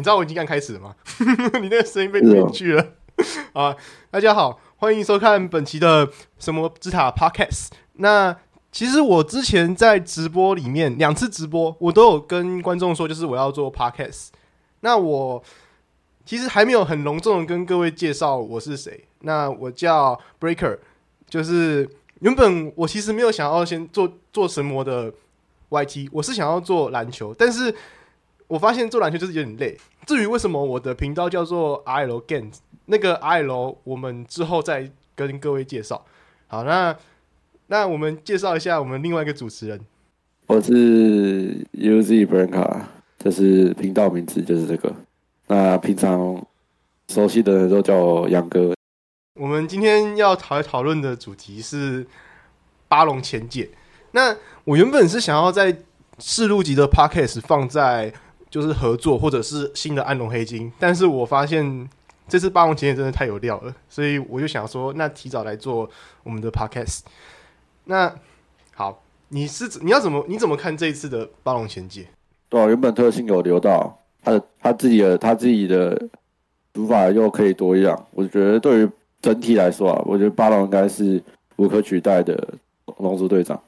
你知道我已经刚开始了吗？你那个声音被编去了啊！大家好，欢迎收看本期的什么之塔 Podcast。那其实我之前在直播里面两次直播，我都有跟观众说，就是我要做 Podcast。那我其实还没有很隆重的跟各位介绍我是谁。那我叫 Breaker，就是原本我其实没有想要先做做神魔的 YT，我是想要做篮球，但是我发现做篮球就是有点累。至于为什么我的频道叫做 RL Games，那个 RL 我们之后再跟各位介绍。好，那那我们介绍一下我们另外一个主持人，我是 UZ Branca，这是频道名字，就是这个。那平常熟悉的人都叫我杨哥。我们今天要讨讨论的主题是巴龙前解。那我原本是想要在试录集的 podcast 放在就是合作或者是新的暗龙黑金，但是我发现这次巴龙前解真的太有料了，所以我就想说，那提早来做我们的 podcast。那好，你是你要怎么你怎么看这一次的巴龙前解？对，原本特性有留到他的他自己的他自己的读法又可以多一样，我觉得对于。整体来说啊，我觉得八龙应该是无可取代的龙族队长，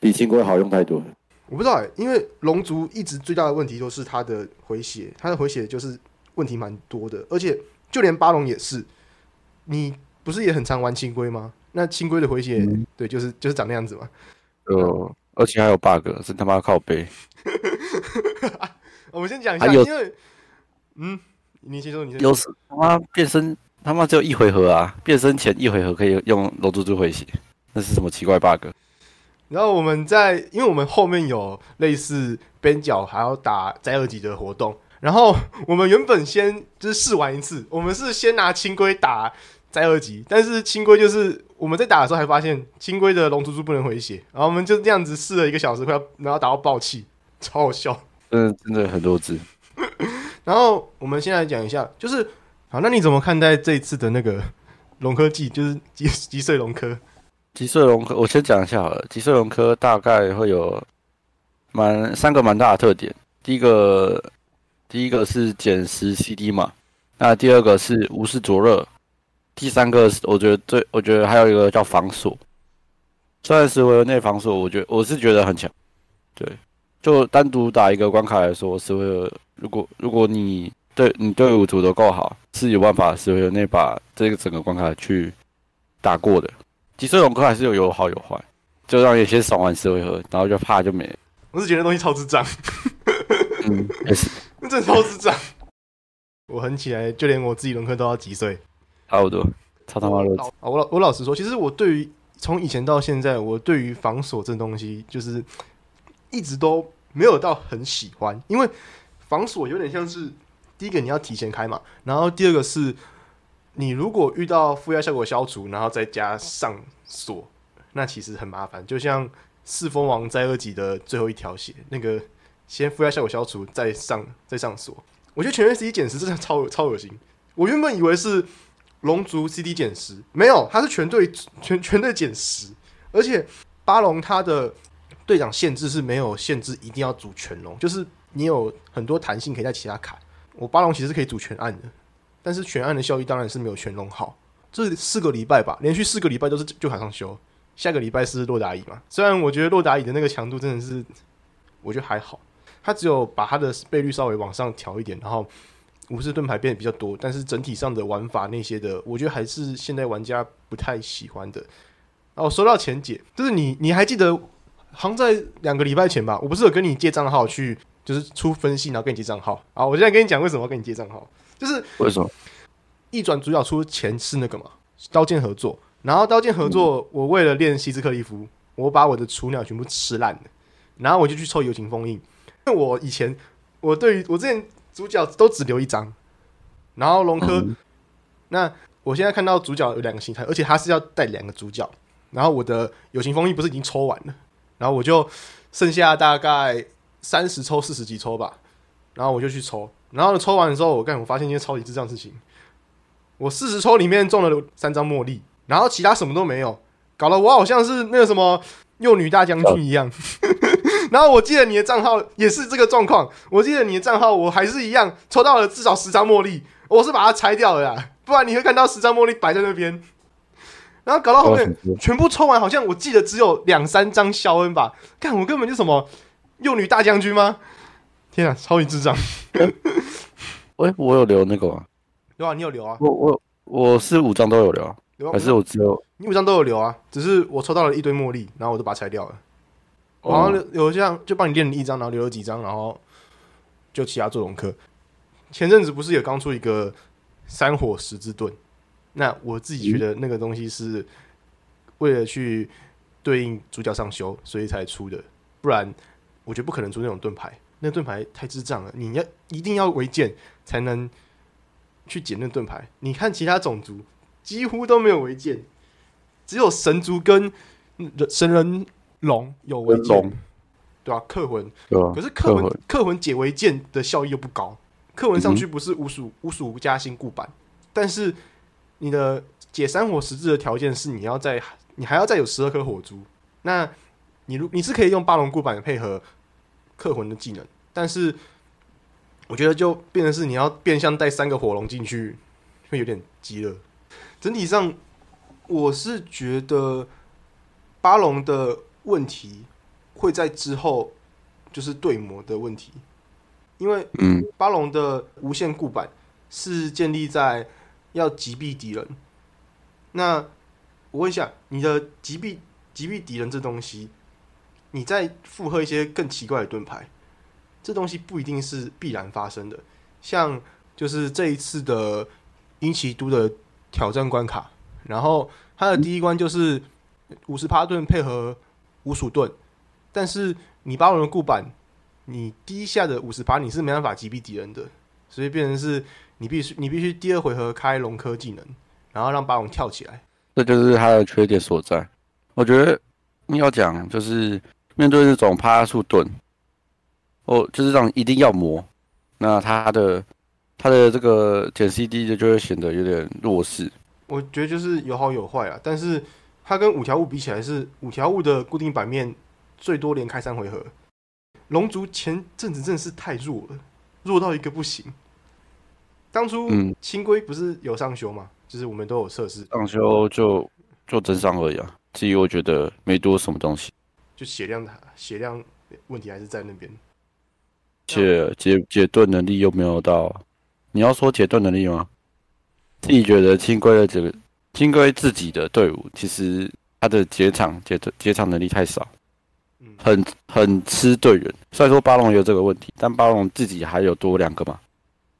比青龟好用太多了。我不知道哎，因为龙族一直最大的问题都是它的回血，它的回血就是问题蛮多的，而且就连巴龙也是。你不是也很常玩青龟吗？那青龟的回血，对，就是就是长那样子嘛。呃，而且还有 bug，是他妈靠背。我们先讲一下，因为嗯，你先说，你先有他妈变身。他妈只有一回合啊！变身前一回合可以用龙珠珠回血，那是什么奇怪 bug？然后我们在，因为我们后面有类似边角还要打灾二级的活动，然后 我们原本先就是试玩一次，我们是先拿青龟打灾二级，但是青龟就是我们在打的时候还发现青龟的龙珠珠不能回血，然后我们就这样子试了一个小时，快要然后打到爆气，超好笑。嗯，真的很多字。然后我们先来讲一下，就是。好，那你怎么看待这一次的那个龙科技，就是击击碎龙科？击碎龙科，我先讲一下好了。击碎龙科大概会有蛮三个蛮大的特点。第一个，第一个是减十 CD 嘛，那第二个是无视灼热，第三个是我觉得最，我觉得还有一个叫防锁。虽然十回合内防锁，我觉我是觉得很强。对，就单独打一个关卡来说，十回合如果如果你对你队伍组的够好，是有办法十回合内把这个整个关卡去打过的。击碎龙科还是有有好有坏，就让有些爽完十回合，然后就怕就没。我是觉得东西超智障，嗯，也是，真的超智障。我狠起来，就连我自己龙科都要击碎，差不多，超他妈的。我老我老实说，其实我对于从以前到现在，我对于防守这东西，就是一直都没有到很喜欢，因为防锁有点像是。第一个你要提前开嘛，然后第二个是，你如果遇到负压效果消除，然后再加上锁，那其实很麻烦。就像四风王在二级的最后一条血，那个先负压效果消除，再上再上锁。我觉得全员 CD 减十真的超超恶心。我原本以为是龙族 CD 减十，没有，他是全队全全队减十，而且巴龙他的队长限制是没有限制，一定要组全龙，就是你有很多弹性可以在其他卡。我巴龙其实可以组全暗的，但是全暗的效益当然是没有全龙好。这四个礼拜吧，连续四个礼拜都是就卡上修。下个礼拜是洛达乙嘛？虽然我觉得洛达乙的那个强度真的是，我觉得还好。他只有把他的倍率稍微往上调一点，然后武士盾牌变得比较多，但是整体上的玩法那些的，我觉得还是现在玩家不太喜欢的。哦，说到前解，就是你你还记得，好像在两个礼拜前吧，我不是有跟你借账号去。就是出分析，然后跟你借账号。好，我现在跟你讲为什么要跟你借账号，就是为什么？一转主角出前是那个嘛，刀剑合作。然后刀剑合作，我为了练西斯克利夫，我把我的雏鸟全部吃烂了。然后我就去抽友情封印，因为我以前我对于我之前主角都只留一张。然后龙科，那我现在看到主角有两个形态，而且他是要带两个主角。然后我的友情封印不是已经抽完了，然后我就剩下大概。三十抽四十几抽吧，然后我就去抽，然后抽完的时候，我干，我发现一件超级智障事情，我四十抽里面中了三张茉莉，然后其他什么都没有，搞得我好像是那个什么幼女大将军一样。然后我记得你的账号也是这个状况，我记得你的账号我还是一样抽到了至少十张茉莉，我是把它拆掉了呀，不然你会看到十张茉莉摆在那边，然后搞到后面全部抽完，好像我记得只有两三张肖恩吧，看我根本就什么幼女大将军吗？天啊，超级智障！喂，我有留那个吗？有啊，你有留啊？我我我是五张都有留啊，还是我只有你五张都有留啊？只是我抽到了一堆茉莉，然后我就把它拆掉了。我好像哦留有这样，就帮你练了一张，然后留了几张，然后就其他做龙科。前阵子不是也刚出一个三火十字盾？那我自己觉得那个东西是为了去对应主角上修，所以才出的。不然我觉得不可能出那种盾牌，那盾牌太智障了。你要一定要违建才能去捡那盾牌。你看其他种族几乎都没有违建，只有神族跟人神人龙有违跟建，对吧、克魂？可是克魂魂克魂解违建的效益又不高，克魂上去不是无属无属加新固板，但是你的解三火实质的条件是你要在你还要再有十二颗火珠，那你如你是可以用八龙固版配合克魂的技能，但是我觉得就变成是你要变相带三个火龙进去，会有点急了。整体上，我是觉得巴龙的问题会在之后就是对魔的问题，因为嗯巴龙的无限固板是建立在要击毙敌人。那我问一下，你的击毙击毙敌人这东西，你再附和一些更奇怪的盾牌，这东西不一定是必然发生的。像就是这一次的英奇都的挑战关卡，然后它的第一关就是五十帕盾配合五鼠盾，但是你巴龙的固板，你第一下的五十帕你是没办法击毙敌人的，所以变成是你必须你必须第二回合开龙科技能，然后让巴龙跳起来。这就是它的缺点所在。我觉得你要讲就是面对那种趴树盾，哦，就是让一定要磨，那它的它的这个减 CD 的就会显得有点弱势。我觉得就是有好有坏啊，但是它跟五条悟比起来是五条悟的固定版面最多连开三回合，龙族前阵子真的是太弱了，弱到一个不行。当初嗯清规不是有上修嘛，就是我们都有测试，上修就就真伤而已啊，至于我觉得没多什么东西，就血量血量问题还是在那边。且解解盾能力又没有到。你要说解盾能力吗？自己觉得轻龟的这个轻龟自己的队伍，其实他的解场解解场能力太少。嗯，很很吃队员。虽然说巴龙有这个问题，但巴龙自己还有多两个嘛，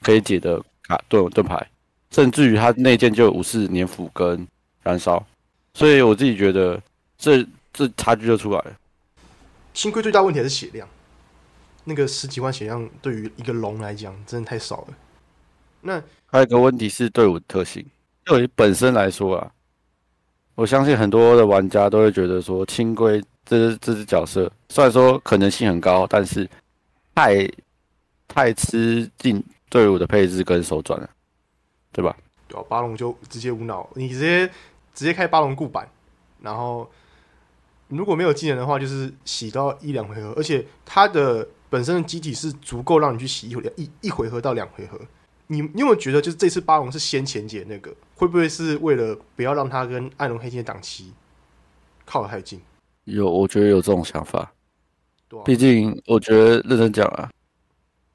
可以解的卡盾盾牌，甚至于他内件就有武士年斧跟燃烧，所以我自己觉得这这差距就出来了。清规最大问题还是血量，那个十几万血量对于一个龙来讲真的太少了。那还有一个问题是队伍特性，就以本身来说啊，我相信很多的玩家都会觉得说轻龟这只这只角色虽然说可能性很高，但是太太吃进队伍的配置跟手转了，对吧？对啊，八龙就直接无脑，你直接直接开八龙固板，然后如果没有技能的话，就是洗到一两回合，而且它的本身的机体是足够让你去洗一回一一回合到两回合。你你有没有觉得，就是这次巴龙是先前解那个，会不会是为了不要让它跟暗龙黑金的档期靠得太近？有，我觉得有这种想法。对啊，毕竟，我觉得认真讲啊，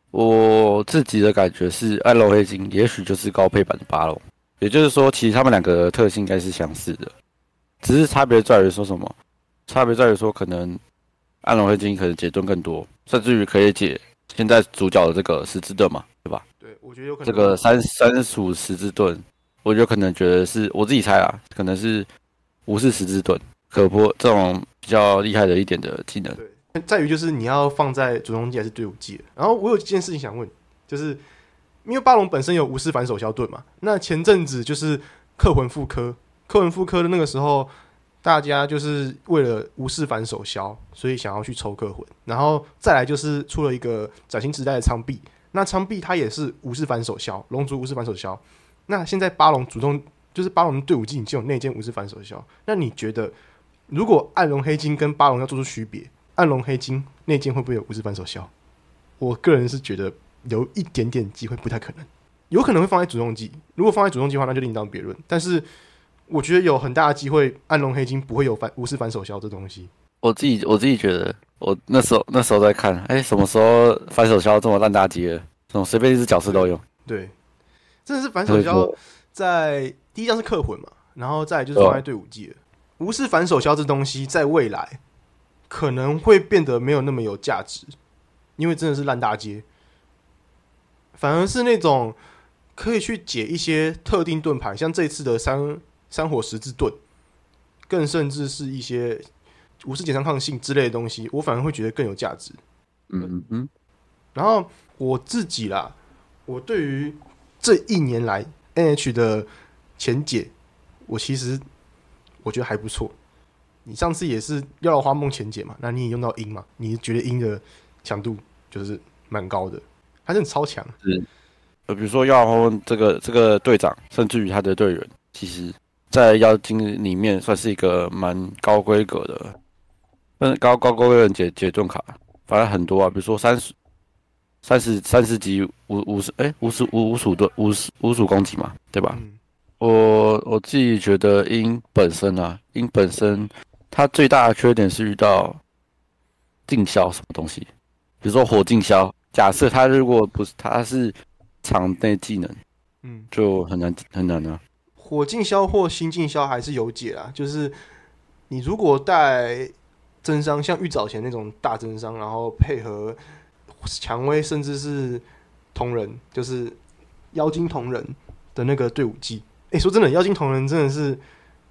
我自己的感觉是，暗龙黑金也许就是高配版的巴龙，也就是说，其实他们两个特性应该是相似的，只是差别在于说什么？差别在于说，可能暗龙黑金可能解盾更多，甚至于可以解现在主角的这个十字盾嘛，对吧？对我觉得有可能这个三三属十字盾，我就可能觉得是我自己猜啊，可能是无视十字盾，可破这种比较厉害的一点的技能。对，在于就是你要放在主动技还是队伍技。然后我有一件事情想问，就是因为巴龙本身有无视反手消盾嘛，那前阵子就是克魂复刻，克魂复刻的那个时候，大家就是为了无视反手消，所以想要去抽克魂，然后再来就是出了一个崭新时代的苍壁，那苍壁它也是无视反手消，龙族无视反手消。那现在巴龙主动就是巴龙队伍技已经有内奸无视反手消，那你觉得如果暗龙黑金跟巴龙要做出区别？暗龙黑金那件会不会有无视反手消？我个人是觉得有一点点机会，不太可能，有可能会放在主动技。如果放在主动技的话，那就另当别论。但是我觉得有很大的机会，暗龙黑金不会有反无视反手消这东西。我自己我自己觉得，我那时候那时候在看，哎，什么时候反手消这么烂大街了？这种随便一只角色都有。对，真的是反手消在第一张是克魂嘛，然后再就是放在队伍技了。无视反手消这东西，在未来可能会变得没有那么有价值，因为真的是烂大街。反而是那种可以去解一些特定盾牌，像这次的三三火十字盾，更甚至是一些。无视减伤抗性之类的东西，我反而会觉得更有价值。嗯嗯。然后我自己啦，我对于这一年来 N H 的前解，我其实我觉得还不错。你上次也是要了花梦前解嘛？那你也用到鹰嘛？你觉得鹰的强度就是蛮高的，还是很超强？是。呃，比如说要花梦这个这个队长，甚至于他的队员，其实在妖精里面算是一个蛮高规格的。嗯，高高高人解解盾卡，反正很多啊，比如说三十、三十、三十级五五十，哎，五十五五鼠盾五十五鼠攻击嘛，对吧？我我自己觉得鹰本身啊，鹰本身它最大的缺点是遇到禁销什么东西，比如说火禁销，假设它如果不是它是场内技能，嗯，就很难很难啊。火进销或新进销还是有解啊，就是你如果带。真伤像玉藻前那种大真伤，然后配合蔷薇，甚至是同人，就是妖精同人的那个队伍技。哎，说真的，妖精同人真的是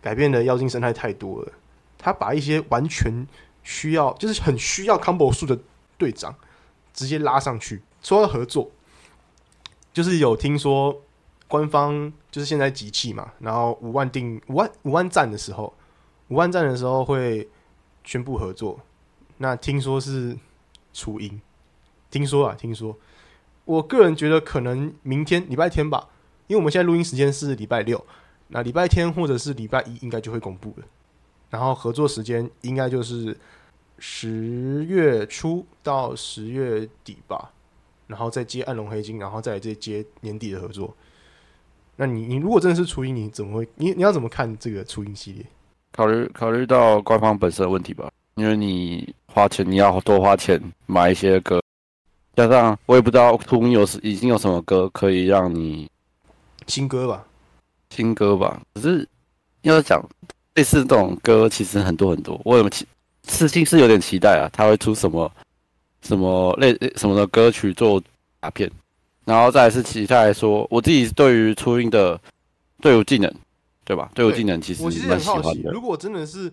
改变的妖精生态太多了。他把一些完全需要，就是很需要 combo 数的队长直接拉上去。说到合作，就是有听说官方就是现在集气嘛，然后五万定五万五万赞的时候，五万赞的时候会。宣布合作，那听说是初音，听说啊，听说，我个人觉得可能明天礼拜天吧，因为我们现在录音时间是礼拜六，那礼拜天或者是礼拜一应该就会公布了，然后合作时间应该就是十月初到十月底吧，然后再接暗龙黑金，然后再接年底的合作。那你你如果真的是初音，你怎么会你你要怎么看这个初音系列？考虑考虑到官方本身的问题吧，因为你花钱，你要多花钱买一些歌，加上我也不知道初音有已经有什么歌可以让你新歌吧，新歌吧。可是要讲类似这种歌，其实很多很多。我有期是心是有点期待啊，他会出什么什么类什么的歌曲做卡片，然后再是其他来说，我自己对于初音的队伍技能。对吧？队伍技能其实我其实很好奇，如果真的是，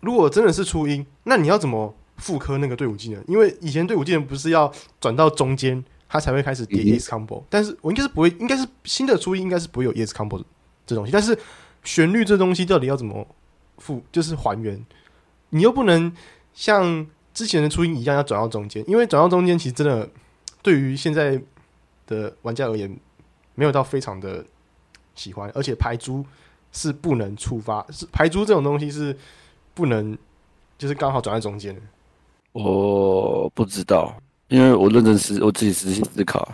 如果真的是初音，那你要怎么复刻那个队伍技能？因为以前队伍技能不是要转到中间，它才会开始叠 ES combo。但是我应该是不会，应该是新的初音应该是不会有 yes combo 这东西。但是旋律这东西到底要怎么复？就是还原，你又不能像之前的初音一样要转到中间，因为转到中间其实真的对于现在的玩家而言，没有到非常的。喜欢，而且排珠是不能触发，是排珠这种东西是不能，就是刚好转在中间。我不知道，因为我认真思，我自己仔细思考，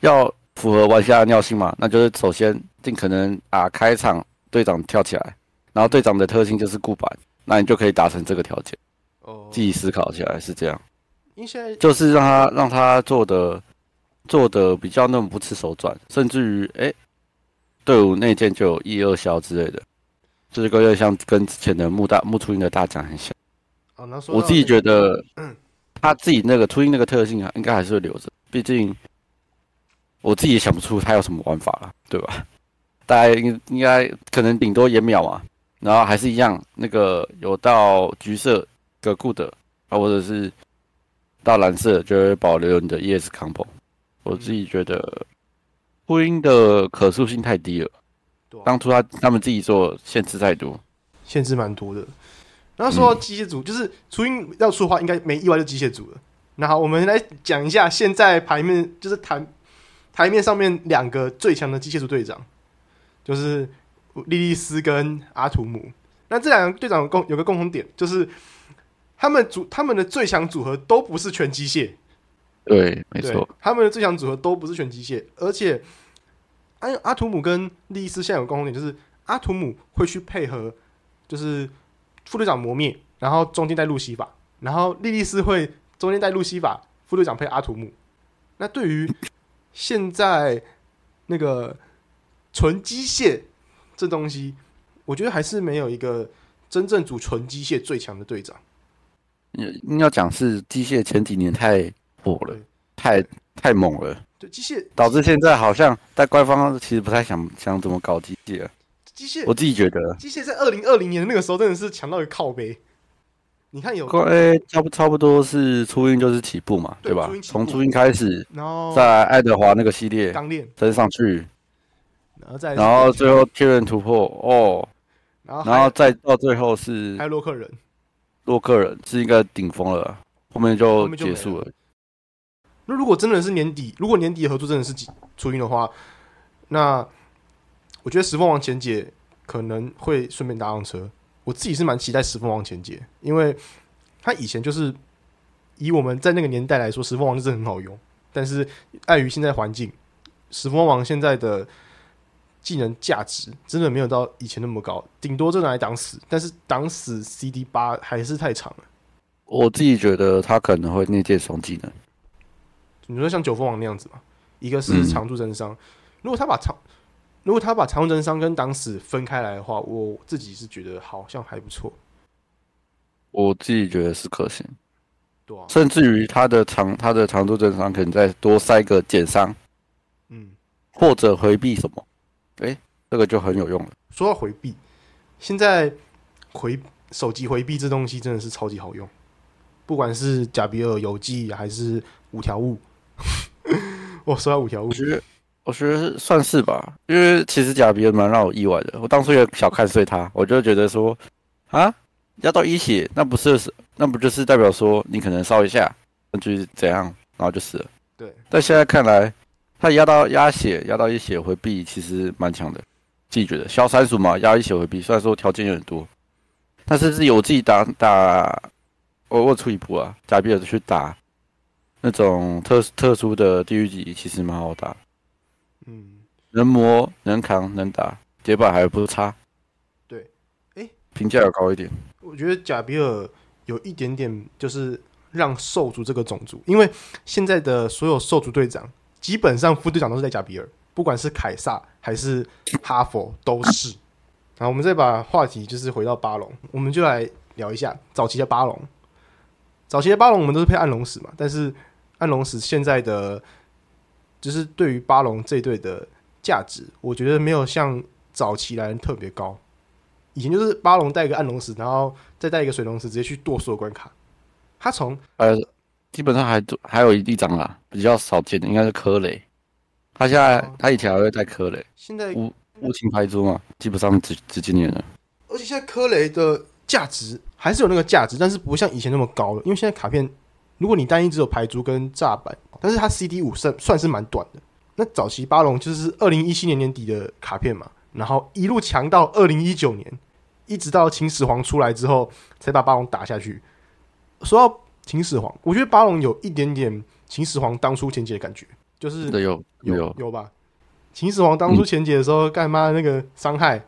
要符合玩家的尿性嘛，那就是首先尽可能啊开场队长跳起来，然后队长的特性就是固板，那你就可以达成这个条件。哦，自己思考起来是这样，因为现在就是让他让他做的做的比较那么不吃手转，甚至于哎。队伍内建就有一二消之类的，这个有点像跟之前的木大木初音的大奖很像。哦，那我自己觉得，他自己那个初音那个特性啊，应该还是会留着。毕竟我自己也想不出他有什么玩法了，对吧？大家应应该可能顶多延秒嘛，然后还是一样，那个有到橘色个固的啊，或者是到蓝色就会保留你的 ES combo。我自己觉得。初音的可塑性太低了，当初他他们自己做限制太多，限制蛮多的。然后说到机械组，就是初音要出的话，应该没意外就机械组了。那好，我们来讲一下现在牌面，就是台台面上面两个最强的机械组队长，就是莉莉丝跟阿图姆。那这两个队长共有个共同点，就是他们组他们的最强组合都不是全机械，对，没错，，他们的最强组合都不是全机械，而且阿阿图姆跟利伊斯现在有共同点，就是阿图姆会去配合，就是副队长磨灭，然后中间带路西法，然后莉莉丝会中间带路西法，副队长配阿图姆。那对于现在那个纯机械这东西，我觉得还是没有一个真正组纯机械最强的队长。硬要讲是机械前几年太火了，太太猛了，对机械导致现在好像在官方其实不太想想怎么搞机械了。机械我自己觉得，机械在二零二零年那个时候真的是强到一个靠背。你看有，哎，差不差不多是初音就是起步嘛，对对吧从初音开始，然后在爱德华那个系列钢链，升上去，然后再然后最后确认突破哦，然后然后再到最后是还有洛克人，洛克人是一个顶峰了，后面就结束了。那如果真的是年底，如果年底合作真的是几初音的话，那我觉得石凤王前姐可能会顺便搭上车。我自己是蛮期待石凤王前姐，因为他以前就是以我们在那个年代来说，石凤王真的很好用，但是碍于现在环境，石凤王现在的技能价值真的没有到以前那么高，顶多就拿来挡死，但是挡死 CD 八还是太长了。我自己觉得他可能会内建双技能，你说像九凤王那样子嘛，一个是嗯。长度真伤，如果他把长，如果他把常驻真伤跟挡死分开来的话，我自己是觉得好像还不错，我自己觉得是可行，对啊，甚至于他的长他的长度正伤可能再多塞个减伤嗯，或者回避什么，哎，这个就很有用了。说到回避，现在回手机回避这东西真的是超级好用，不管是贾比尔游记还是五条悟，我说到五条悟我，觉得我觉得算是吧，因为其实贾比尔蛮让我意外的。我当初也小看碎他，我就觉得说啊，压到一血，那不是那不就是代表说你可能烧一下，那就是怎样，然后就死了。对，但现在看来，他压到压血，压到一血回避其实蛮强的，自己觉得小三鼠嘛，压一血回避，虽然说条件有点多，但是是有自己打打，我我出一步啊，贾比尔去打那种特特殊的地狱级，其实蛮好打。嗯，能磨能扛能打，结板还不差。对，诶评价要高一点。我觉得贾比尔有一点点就是让兽族这个种族，因为现在的所有兽族队长，基本上副队长都是在贾比尔，不管是凯撒还是哈佛都是。然后我们再把话题就是回到巴龙，我们就来聊一下早期的巴龙。早期的巴龙我们都是配暗龙史嘛，但是暗龙史现在的就是对于巴龙这队的价值，我觉得没有像早期来人特别高。以前就是巴龙带一个暗龙石，然后再带一个水龙石，直接去剁所有关卡。他从呃，基本上还还有一张啦，比较少见的应该是科雷。他现在哦他以前还会带科雷，现在，无无情牌珠嘛，基本上只只今年了。而且现在科雷的价值还是有那个价值，但是不会像以前那么高了。因为现在卡片，如果你单一只有牌珠跟炸板，但是它 CD 五算算是蛮短的。那早期巴龙就是二零一七年年底的卡片嘛，然后一路强到二零一九年，一直到秦始皇出来之后，才把巴龙打下去。说到秦始皇，我觉得巴龙有一点点秦始皇当初前期的感觉，就是有有有，有吧？秦始皇当初前解的时候，干妈那个伤害，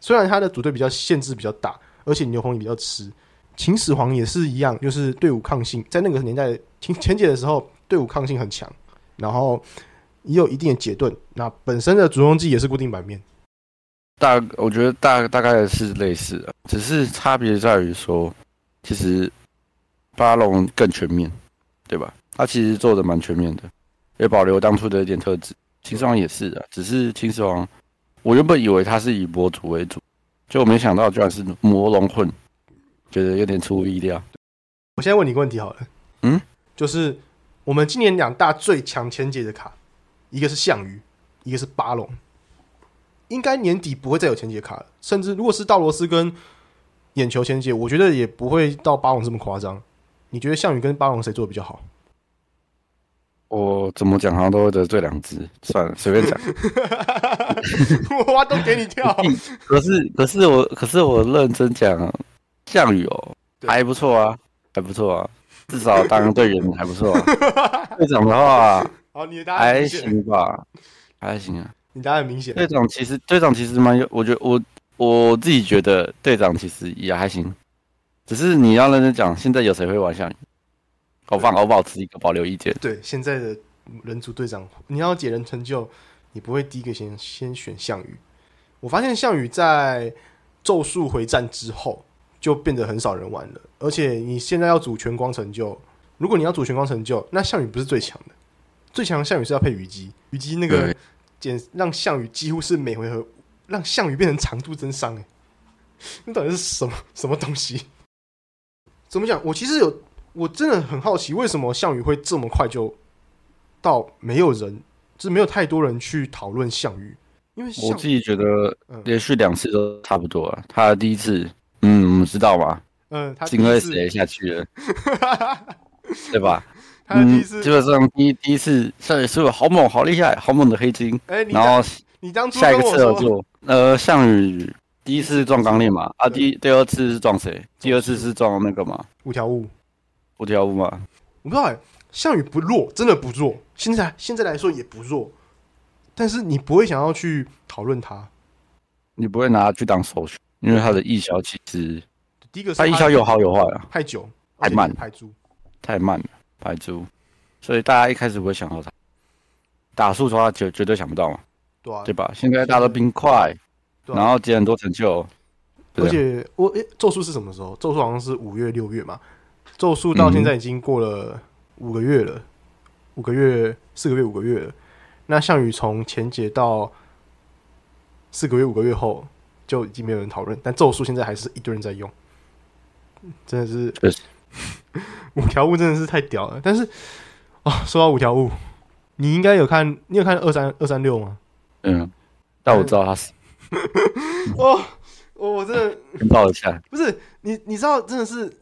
虽然他的组队比较限制比较大，而且牛红也比较吃。秦始皇也是一样，就是队伍抗性，在那个年代前前解的时候，队伍抗性很强，然后也有一定的解盾。那本身的主攻技也是固定版面，大我觉得大大概是类似的，只是差别在于说，其实巴龙更全面，对吧？他其实做的蛮全面的，也保留当初的一点特质。秦始皇也是啊，只是秦始皇，我原本以为他是以魔族为主，结果没想到居然是魔龙混，觉得有点出乎意料。我现在问你一个问题好了，嗯，就是我们今年两大最强前解的卡，一个是项羽，一个是巴龙，应该年底不会再有前解卡了，甚至如果是道罗斯跟眼球前解，我觉得也不会到巴龙这么夸张。你觉得项羽跟巴龙谁做的比较好？我怎么讲好像都会得罪两只，算了，随便讲。我挖洞给你跳。可是可是我可是我认真讲，项羽哦，对还不错啊，还不错啊，至少当队员还不错、啊。队长的话好，你的答案还，行吧，还行啊。你答案很明显。队长其实队长其实蛮有，我觉得我我自己觉得队长其实也还行，只是你要认真讲，现在有谁会玩项羽？我放我保持一个保留意见。对，现在的人族队长，你要解人成就，你不会第一个先先选项羽。我发现项羽在咒术回战之后就变得很少人玩了，而且你现在要组全光成就，如果你要组全光成就，那项羽不是最强的，最强项羽是要配虞姬，虞姬那个对减让项羽几乎是每回合让项羽变成长度增伤，哎，那到底是什么什么东西？怎么讲？我其实有，我真的很好奇，为什么项羽会这么快就到没有人，就是没有太多人去讨论项羽？因为我自己觉得嗯连续两次都差不多啊。他第一次，嗯，我们知道吧？嗯，他是因为谁下去了，对吧？嗯，他的第一次，基本上第一第一次项羽是好猛、好厉害、好猛的黑金，然后你当初下一个跟我说，次合作，呃，项羽第一次是撞钢链嘛，啊，第第二次是撞谁？第二次是撞那个嘛，五条悟，五条悟嘛。我不知道哎、项羽不弱，真的不弱，现在现在来说也不弱，但是你不会想要去讨论他。你不会拿他去当首选，因为他的艺小其实第一个是他艺小有好有坏啊，太久，太慢而且也排猪，太慢了，排猪，所以大家一开始不会想到他。打速的话绝绝对想不到嘛，对啊。对，吧？现在大家都冰块，对啊。然后积很多成就，对而且我诶，咒术是什么时候？咒术好像是五月六月嘛，咒术到现在已经过了五个月了，五个月四个月五个月了。那项羽从前节到四个月五个月后就已经没有人讨论，但咒术现在还是一堆人在用，真的是确实。五条悟真的是太屌了。但是啊，说到五条悟，你应该有看，你有看二三二三六吗？嗯，但我知道他死，哦，我我真的跟抱一下，不是你，你知道真的是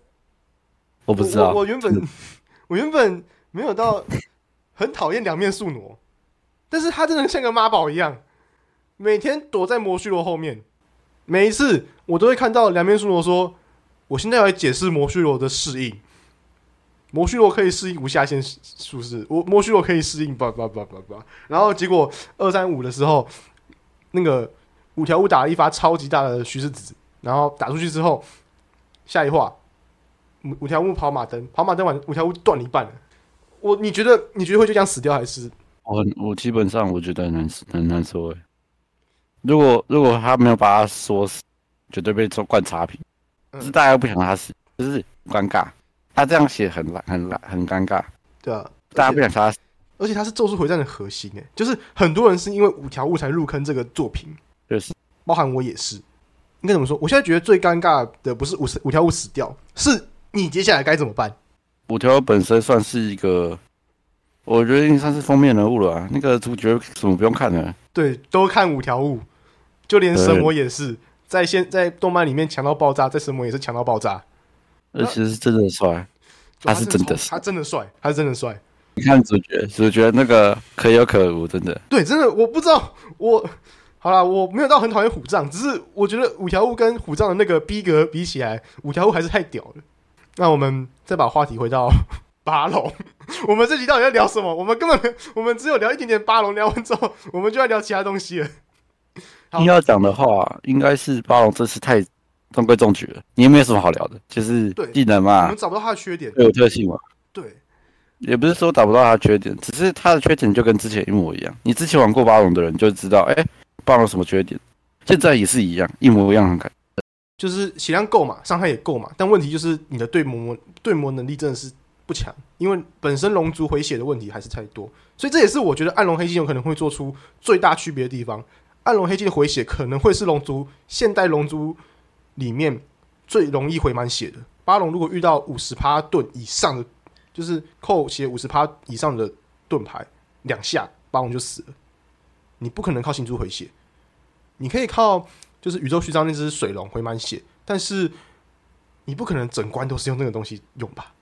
我不知道，我我原本我原本没有到很讨厌两面宿傩，但是他真的像个妈宝一样，每天躲在魔须罗后面。每一次我都会看到两面宿傩说：“我现在要来解释魔须罗的适应。摩须罗可以适应无下限术士，我摩须罗可以适应叭叭叭叭叭。”然后结果二三五的时候，那个五条悟打了一发超级大的虚之子，然后打出去之后，下一话五五条悟跑马灯，跑马灯完五条悟断了一半了。我你觉得你觉得会就这样死掉，还是我很我基本上我觉得很难很难说诶。如果如果他没有把他说死，绝对被灌差评。是大家又不想他死，就是尴尬。他这样写很烂很烂很尴尬，对啊？大家不想他死。而且他是咒术回战的核心，哎，就是很多人是因为五条悟才入坑这个作品，就是包含我也是。应该怎么说？我现在觉得最尴尬的不是五五条悟死掉，是你接下来该怎么办？五条本身算是一个，我觉得已经算是封面人物了、啊。那个主角什么不用看了，对，都看五条悟，就连神魔也是在现在动漫里面强到爆炸，在神魔也是强到爆炸。而且是真的帅。他是真的他真的帅，他是真的帅。你看主角，主角那个可有可无，真的。对，真的我不知道，我好啦，我没有到很讨厌虎杖，只是我觉得五条悟跟虎杖的那个逼格比起来，五条悟还是太屌了。那我们再把话题回到 八龙，我们这集到底在聊什么？我们根本没 我们只有聊一点点八龙，聊完之后，我们就要聊其他东西了。你要讲的话，应该是八龙这次太中规中矩了，你也没有什么好聊的，就是技能嘛我们，找不到他的缺点，各有特性嘛。对，也不是说找不到他的缺点，只是他的缺点就跟之前一模一样。你之前玩过八龙的人就知道，哎、巴龙什么缺点，现在也是一样，一模一样的感觉。就是血量够嘛，伤害也够嘛，但问题就是你的对魔对魔能力真的是不强，因为本身龙族回血的问题还是太多，所以这也是我觉得暗龙黑金有可能会做出最大区别的地方。暗龙黑金的回血可能会是龙族现代龙族里面最容易回满血的。巴龙如果遇到五十趴盾以上的，就是扣血五十趴以上的盾牌，两下巴龙就死了。你不可能靠星珠回血，你可以靠就是宇宙序章那只水龙回满血，但是你不可能整关都是用那个东西用吧？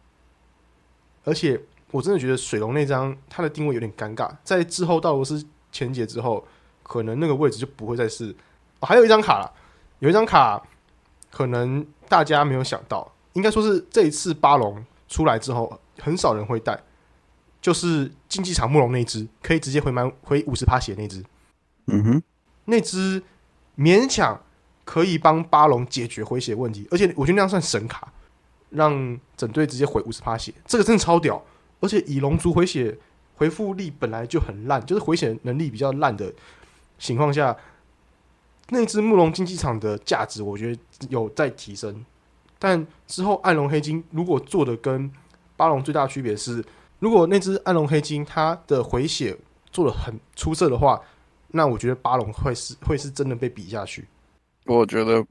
而且我真的觉得水龙那张它的定位有点尴尬，在之后道罗斯前节之后，可能那个位置就不会再是。哦、还有一张卡啦，有一张卡可能大家没有想到，应该说是这一次巴龙出来之后，很少人会带，就是竞技场慕容那只可以直接回满回五十趴血那只，嗯哼，那只勉强可以帮巴龙解决回血问题，而且我觉得那样算神卡，让整队直接回五十趴血，这个真的超屌。而且以龙族回血回复力本来就很烂，就是回血能力比较烂的情况下，那只慕容竞技场的价值我觉得有在提升。但之后暗龙黑金如果做的跟巴龙最大的区别是，如果那只暗龙黑金它的回血做的很出色的话，那我觉得八龙会是会是真的被比下去。我觉得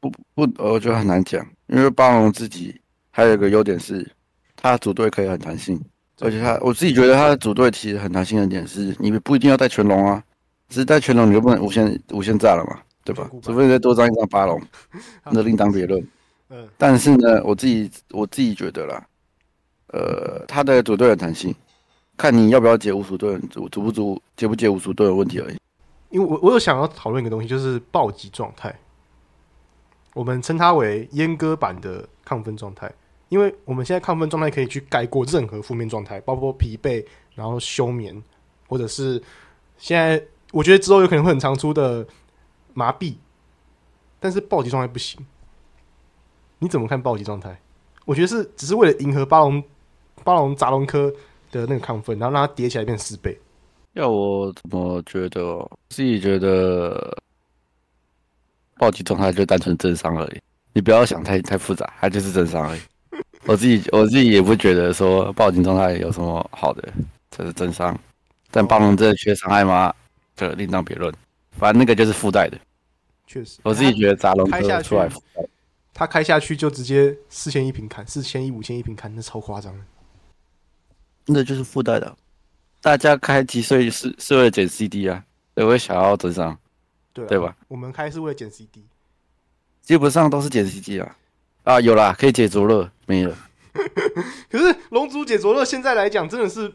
不不，我觉得很难讲，因为八龙自己还有一个优点是，他组队可以很弹性，而且他我自己觉得他的组队其实很弹性的点是，你不一定要带全龙啊，只是带全龙你就不能无限无限炸了嘛，对吧？除非你再多张一张八龙，那另当别论。嗯，但是呢，我自己我自己觉得啦，呃，他的组队很弹性，看你要不要解无属队，组组不组解不解无属队的问题而已。因为我我有想要讨论一个东西，就是暴击状态，我们称它为阉割版的亢奋状态。因为我们现在亢奋状态可以去盖过任何负面状态，包括疲惫，然后休眠，或者是现在我觉得之后有可能会很常出的麻痹，但是暴击状态不行。你怎么看暴击状态？我觉得是只是为了迎合巴龙巴龙杂龙科的那个亢奋，然后让它叠起来变四倍。要我怎么觉得？自己觉得暴击状态就单纯真伤而已，你不要想太太复杂，它就是真伤而已。我自己我自己也不觉得说暴击状态有什么好的，这是真伤。但暴龙真的缺伤害吗？这另当别论。反正那个就是附带的。确实，我自己觉得杂龙开下去科出来。他开下去就直接四千一平砍，四千一、五千一平砍，那超夸张的。那就是附带的。大家开几岁是是为了捡 CD 啊，也会想要增伤，对啊对吧？我们开是为了捡 CD，基本上都是捡 CD 啊。啊，有啦，可以解灼热，没了。可是龙族解灼热现在来讲真的是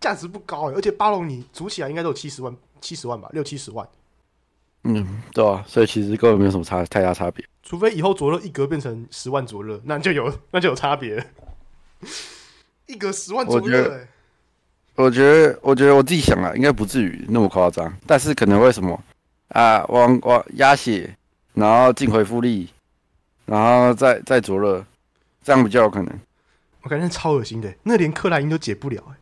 价值不高哎，而且八龙你组起来应该都有七十万、七十万吧，六七十万。嗯，对啊，所以其实根本没有什么差太大差别。除非以后灼热一格变成十万灼热，那就有那就有差别了。一格十万灼我觉得热哎，我觉得，我觉得我自己想啊，应该不至于那么夸张，但是可能为什么啊，往往压血，然后进回复力，然后再再灼热，这样比较有可能。我感觉超恶心的，那连克莱因都解不了哎，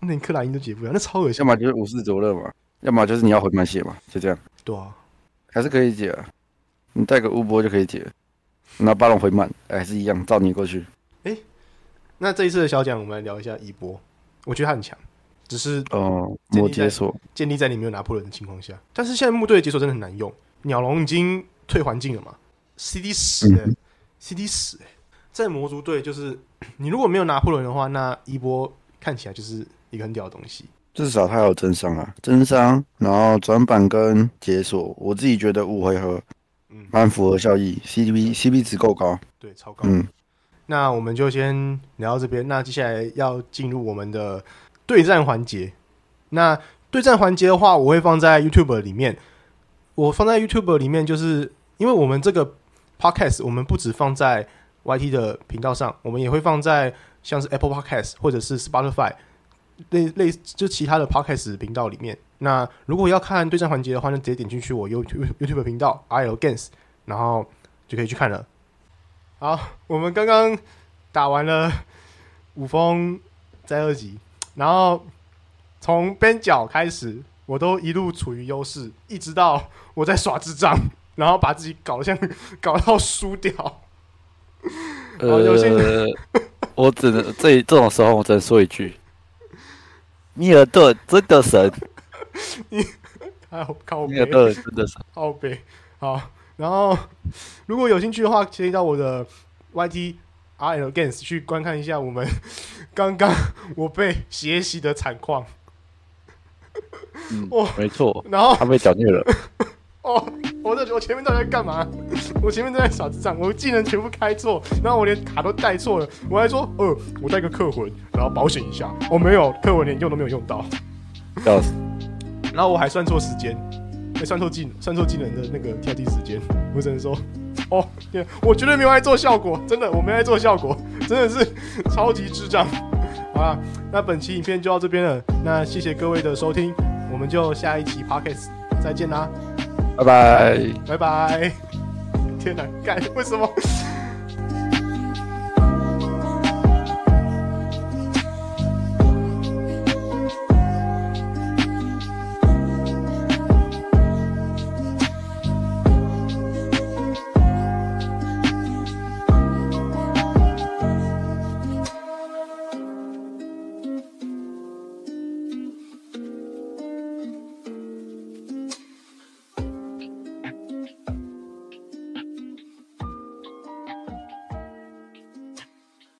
那连克莱因都解不了，那超恶心要。么就是五四灼热嘛，要么就是你要回满血嘛，就这样，对啊，还是可以解啊。你带个乌波就可以解，然后巴龙回满，哎还是一样照你过去。那这一次的小奖，我们来聊一下一波。我觉得他很强，只是哦，建立在摩羯锁，建立在你没有拿破仑的情况下。但是现在木队的解锁真的很难用，鸟笼已经退环境了嘛？CD 十、欸嗯 c d 十哎，在魔族队就是你如果没有拿破仑的话，那一波看起来就是一个很屌的东西。至少他有真伤啊，真伤，然后转板跟解锁，我自己觉得五回合嗯，蛮符合效益，CP CP 值够高。对，超高。嗯，那我们就先聊到这边。那接下来要进入我们的对战环节。那对战环节的话，我会放在 YouTube 里面。我放在 YouTube 里面，就是因为我们这个 Podcast，我们不只放在 YT 的频道上，我们也会放在像是 Apple Podcast 或者是 Spotify 类类就其他的 Podcast 频道里面。那如果要看对战环节的话，那直接点进去我 YouTube YouTube 频道 IL Games，然后就可以去看了。好，我们刚刚打完了五峰在二级，然后从边角开始，我都一路处于优势，一直到我在耍智障，然后把自己搞得像 搞到输掉。呃，我只能这这种时候，我只能说一句：米尔顿真的神，你还有靠米尔，顿真的神。靠背。好，然后如果有兴趣的话，可以到我的 YT RL Games 去观看一下我们 刚刚我被血洗的惨况。嗯哇，没错，然后他被剿虐了。哦，我在我前面到底在干嘛？我前面都在耍智障，我技能全部开错，然后我连卡都带错了，我还说，呃，我带个克魂，然后保险一下，我、没有克魂连用都没有用到，笑死！然后我还算错时间，还算错技能，算错技能的那个跳踢时间，我只能说哦，天，我绝对没有爱做效果，真的，我没爱做效果，真的是 超级智障。好了，那本期影片就到这边了，那谢谢各位的收听，我们就下一期 Pockets 再见啦，拜拜。拜拜。天哪，干为什么？